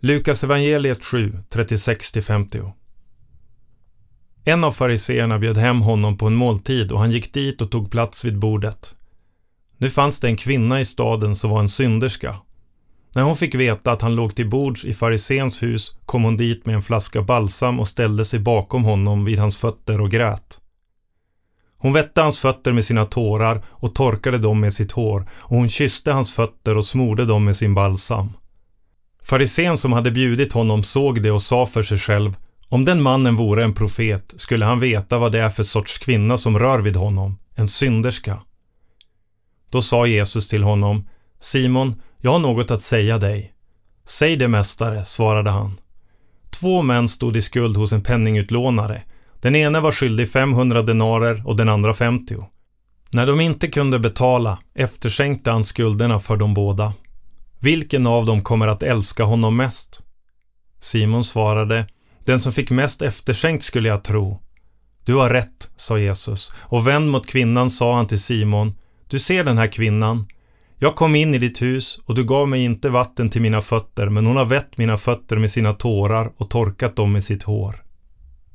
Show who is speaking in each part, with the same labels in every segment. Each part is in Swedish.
Speaker 1: Lukas evangeliet 7, 36-50 En av fariseerna bjöd hem honom på en måltid och han gick dit och tog plats vid bordet. Nu fanns det en kvinna i staden som var en synderska. När hon fick veta att han låg till bords i farisens hus kom hon dit med en flaska balsam och ställde sig bakom honom vid hans fötter och grät. Hon vette hans fötter med sina tårar och torkade dem med sitt hår och hon kysste hans fötter och smorde dem med sin balsam. Farisén som hade bjudit honom såg det och sa för sig själv om den mannen vore en profet skulle han veta vad det är för sorts kvinna som rör vid honom, en synderska. Då sa Jesus till honom Simon, jag har något att säga dig. Säg det mästare, svarade han. Två män stod i skuld hos en penningutlånare. Den ene var skyldig 500 denarer och den andra 50. När de inte kunde betala efterskänkte han skulderna för de båda. Vilken av dem kommer att älska honom mest? Simon svarade, den som fick mest efterskänkt skulle jag tro. Du har rätt, sa Jesus, och vänd mot kvinnan sa han till Simon, du ser den här kvinnan. Jag kom in i ditt hus och du gav mig inte vatten till mina fötter, men hon har vett mina fötter med sina tårar och torkat dem med sitt hår.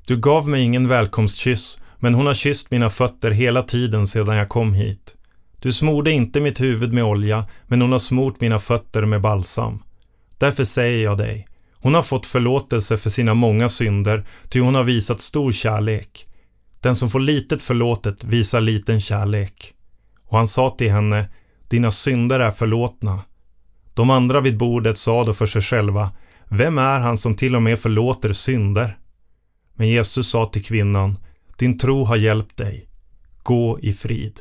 Speaker 1: Du gav mig ingen välkomstkyss, men hon har kysst mina fötter hela tiden sedan jag kom hit. Du smorde inte mitt huvud med olja, men hon har smort mina fötter med balsam. Därför säger jag dig, hon har fått förlåtelse för sina många synder, ty hon har visat stor kärlek. Den som får litet förlåtet visar liten kärlek. Och han sa till henne, dina synder är förlåtna. De andra vid bordet sa då för sig själva, vem är han som till och med förlåter synder? Men Jesus sa till kvinnan, din tro har hjälpt dig. Gå i frid.